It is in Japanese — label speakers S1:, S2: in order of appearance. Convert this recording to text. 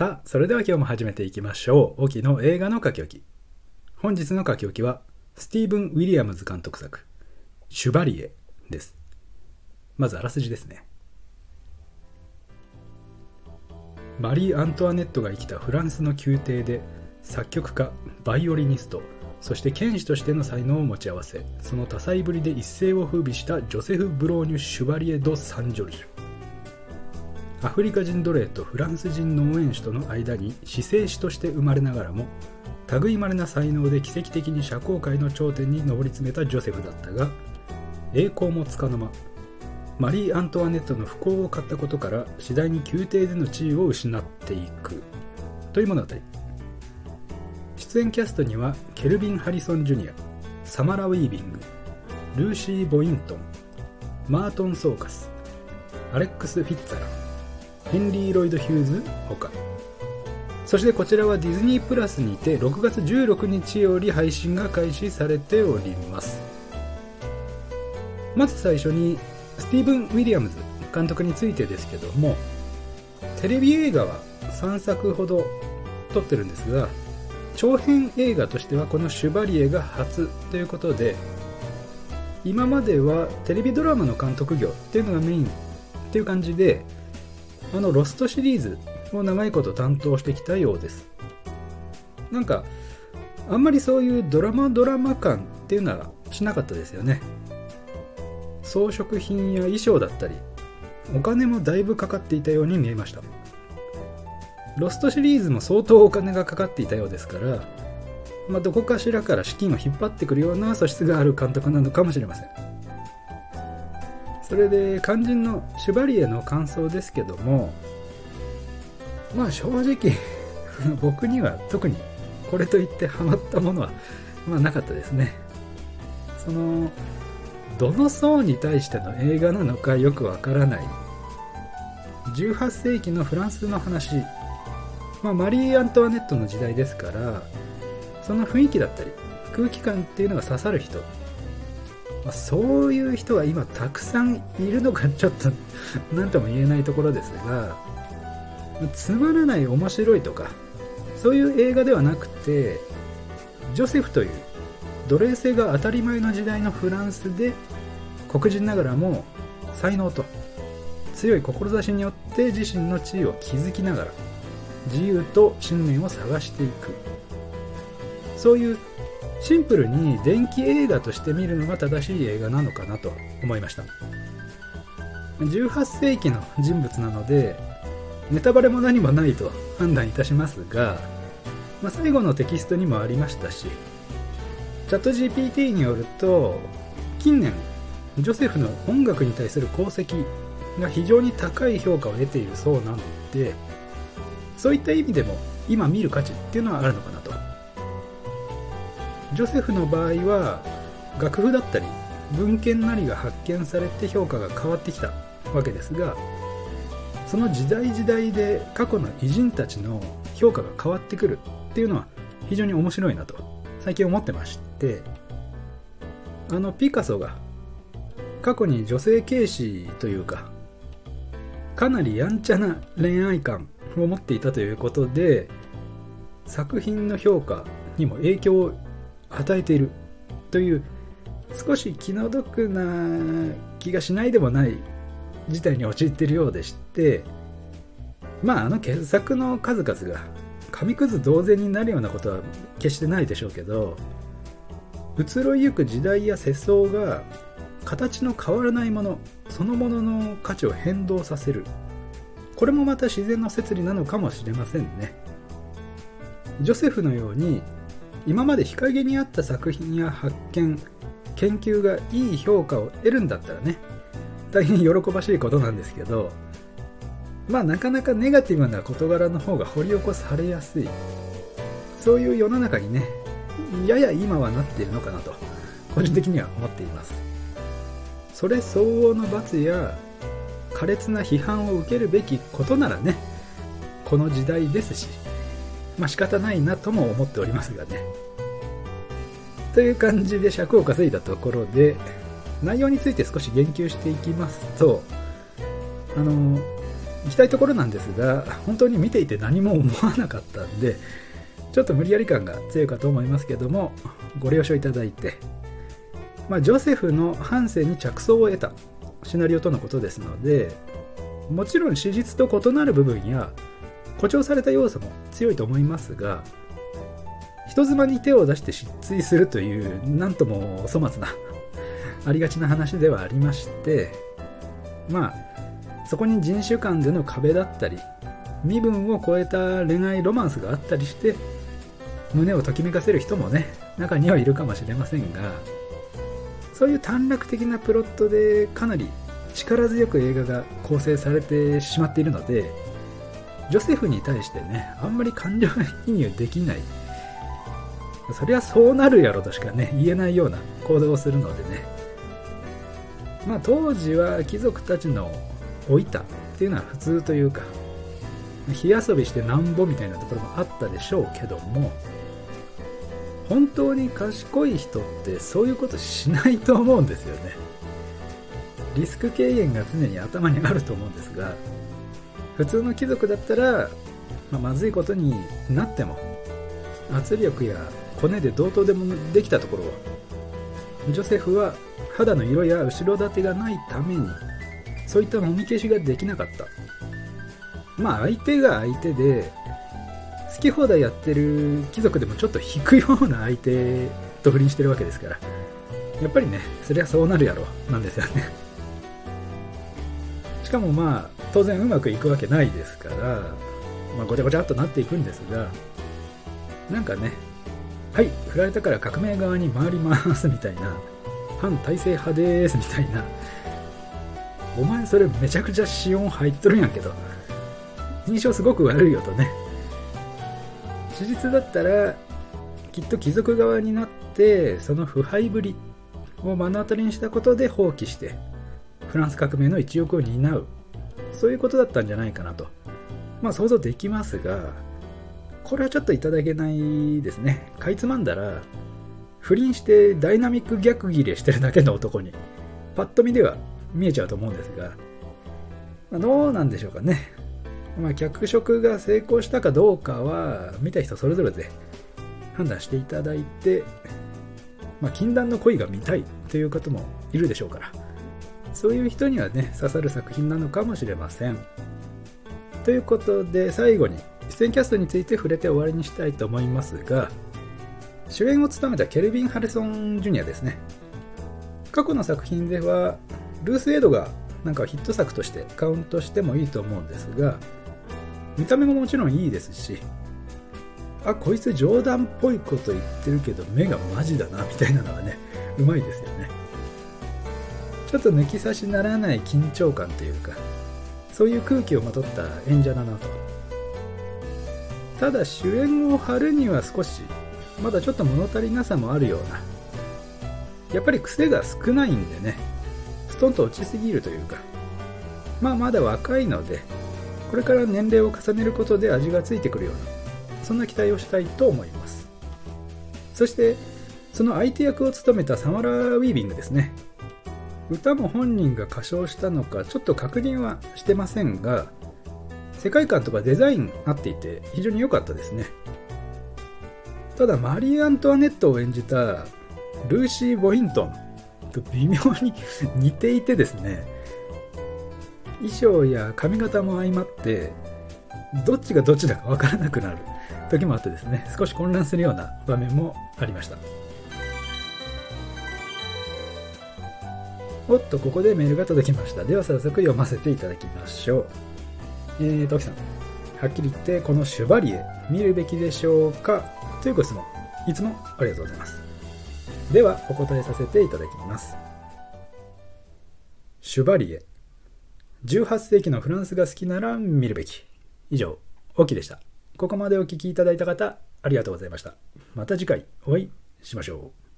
S1: さあ、それでは今日も始めていきましょう。沖の映画の書き置き。本日の書き置きは、スティーブン・ウィリアムズ監督作、シュバリエです。まずあらすじですね。マリー・アントワネットが生きたフランスの宮廷で作曲家バイオリニストそして剣士としての才能を持ち合わせその多彩ぶりで一世を風靡したジョセフ・ブローニュ・シュバリエ・ド・サンジョルジュアフリカ人奴隷とフランス人農園主との間に死生師として生まれながらも類いまれな才能で奇跡的に社交界の頂点に上り詰めたジョセフだったが栄光もつかの間マリー・アントワネットの不幸を買ったことから次第に宮廷での地位を失っていく。という物語。出演キャストにはケルビン・ハリソン・ジュニアサマラ・ウィービングルーシー・ボイントンマートン・ソーカスアレックス・フィッツァラ。ヘンリー・ロイド・ヒューズほかそしてこちらはディズニープラスにて6月16日より配信が開始されております。まず最初にスティーブン・ウィリアムズ監督についてですけどもテレビ映画は3作ほど撮ってるんですが長編映画としてはこの「シュバリエ」が初ということで今まではテレビドラマの監督業っていうのがメインっていう感じであのロストシリーズを長いこと担当してきたようです。なんかあんまりそういうドラマドラマ感っていうのはしなかったですよね。装飾品や衣装だったりお金もだいぶかかっていたように見えました。ロストシリーズも相当お金がかかっていたようですから、まあ、どこかしらから資金を引っ張ってくるような素質がある監督なのかもしれません。それで肝心のシュバリエの感想ですけどもまあ正直 僕には特にこれといってハマったものは、まあ、なかったですね。そのどの層に対しての映画なのかよくわからない18世紀のフランスの話、まあ、マリー・アントワネットの時代ですからその雰囲気だったり空気感っていうのが刺さる人、まあ、そういう人が今たくさんいるのかちょっと 何とも言えないところですがつまらない面白いとかそういう映画ではなくてジョセフという奴隷制が当たり前の時代のフランスで黒人ながらも才能と強い志によって自身の地位を築きながら自由と信念を探していく。そういうシンプルに電気映画として見るのが正しい映画なのかなと思いました。18世紀の人物なのでネタバレも何もないと判断いたしますが、まあ、最後のテキストにもありましたしチャット GPT によると近年ジョセフの音楽に対する功績が非常に高い評価を得ているそうなのでそういった意味でも今見る価値っていうのはあるのかなと。ジョセフの場合は楽譜だったり文献なりが発見されて評価が変わってきたわけですがその時代時代で過去の偉人たちの評価が変わってくるっていうのは非常に面白いなと最近思ってましてあのピカソが過去に女性軽視というかかなりやんちゃな恋愛観を持っていたということで作品の評価にも影響を与えている。という少し気の毒な気がしないでもない事態に陥っているようでしてまああの傑作の数々が紙くず同然になるようなことは決してないでしょうけど移ろいゆく時代や世相が形の変わらないものそのものの価値を変動させる。これもまた自然の摂理なのかもしれませんね。ジョセフのように今まで日陰にあった作品や発見研究がいい評価を得るんだったらね大変喜ばしいことなんですけどまあなかなかネガティブな事柄の方が掘り起こされやすい。そういう世の中にねやや今はなっているのかなと個人的には思っています。それ相応の罰や苛烈な批判を受けるべきことならねこの時代ですしまあ仕方ないなとも思っておりますがね。という感じで尺を稼いだところで内容について少し言及していきますとあの行きたいところなんですが本当に見ていて何も思わなかったんでちょっと無理やり感が強いかと思いますけどもご了承いただいて、まあ、ジョセフの半生に着想を得たシナリオとのことですのでもちろん史実と異なる部分や誇張された要素も強いと思いますが人妻に手を出して失墜するという何とも粗末なありがちな話ではありましてまあそこに人種間での壁だったり身分を超えた恋愛ロマンスがあったりして胸をときめかせる人もね中にはいるかもしれませんがそういう短絡的なプロットでかなり力強く映画が構成されてしまっているのでジョセフに対してねあんまり感情移入できない。そりゃそうなるやろとしかね言えないような行動をするのでね。まあ当時は貴族たちの老いたっていうのは普通というか火遊びしてなんぼみたいなところもあったでしょうけども本当に賢い人ってそういうことしないと思うんですよね。リスク軽減が常に頭にあると思うんですが普通の貴族だったら、まあ、まずいことになっても圧力やコネで同等でもできたところはジョセフは肌の色や後ろ盾がないためにそういったもみ消しができなかった。まあ相手が相手で好き放題やってる貴族でもちょっと引くような相手と不倫してるわけですからやっぱりねそりゃそうなるやろなんですよね。しかもまあ当然うまくいくわけないですから、まあ、ごちゃごちゃっとなっていくんですがなんかねはい振られたから革命側に回りますみたいな反体制派ですみたいなお前それめちゃくちゃ死音入っとるんやけど印象すごく悪いよとね。史実だったらきっと貴族側になってその腐敗ぶりを目の当たりにしたことで放棄してフランス革命の一翼を担う。そういうことだったんじゃないかなと。まあ想像できますがこれはちょっといただけないですね。かいつまんだら不倫してダイナミック逆ギレしてるだけの男にパッと見では見えちゃうと思うんですが、まあ、どうなんでしょうかね。まあ、脚色が成功したかどうかは見た人それぞれで判断していただいて、まあ、禁断の恋が見たいという方もいるでしょうから。そういう人にはね刺さる作品なのかもしれません。ということで最後に出演キャストについて触れて終わりにしたいと思いますが主演を務めたケルビン・ハレソン・ジュニアですね。過去の作品ではルース・エイドがなんかヒット作としてカウントしてもいいと思うんですが見た目ももちろんいいですしあこいつ冗談っぽいこと言ってるけど目がマジだなみたいなのはねうまいですよね。ちょっと抜き差しならない緊張感というかそういう空気をまとった演者だなと。ただ主演を張るには少しまだちょっと物足りなさもあるようなやっぱり癖が少ないんでねストンと落ちすぎるというかまあまだ若いのでこれから年齢を重ねることで味がついてくるようなそんな期待をしたいと思います。そしてその相手役を務めたサマラ・ウィービングですね。歌も本人が歌唱したのかちょっと確認はしてませんが世界観とかデザイン合っていて非常に良かったですね。ただマリー・アントワネットを演じたルーシー・ボイントンと微妙に 似ていてですね衣装や髪型も相まってどっちがどっちだか分からなくなる時もあってですね少し混乱するような場面もありました。おっとここでメールが届きましたでは早速読ませていただきましょうえー、トキさんはっきり言ってこのシュバリエ見るべきでしょうか？というご質問いつもありがとうございますではお答えさせていただきますシュバリエ18世紀のフランスが好きなら見るべき。以上、オキでした。ここまでお聴きいただいた方、ありがとうございました。また次回お会いしましょう。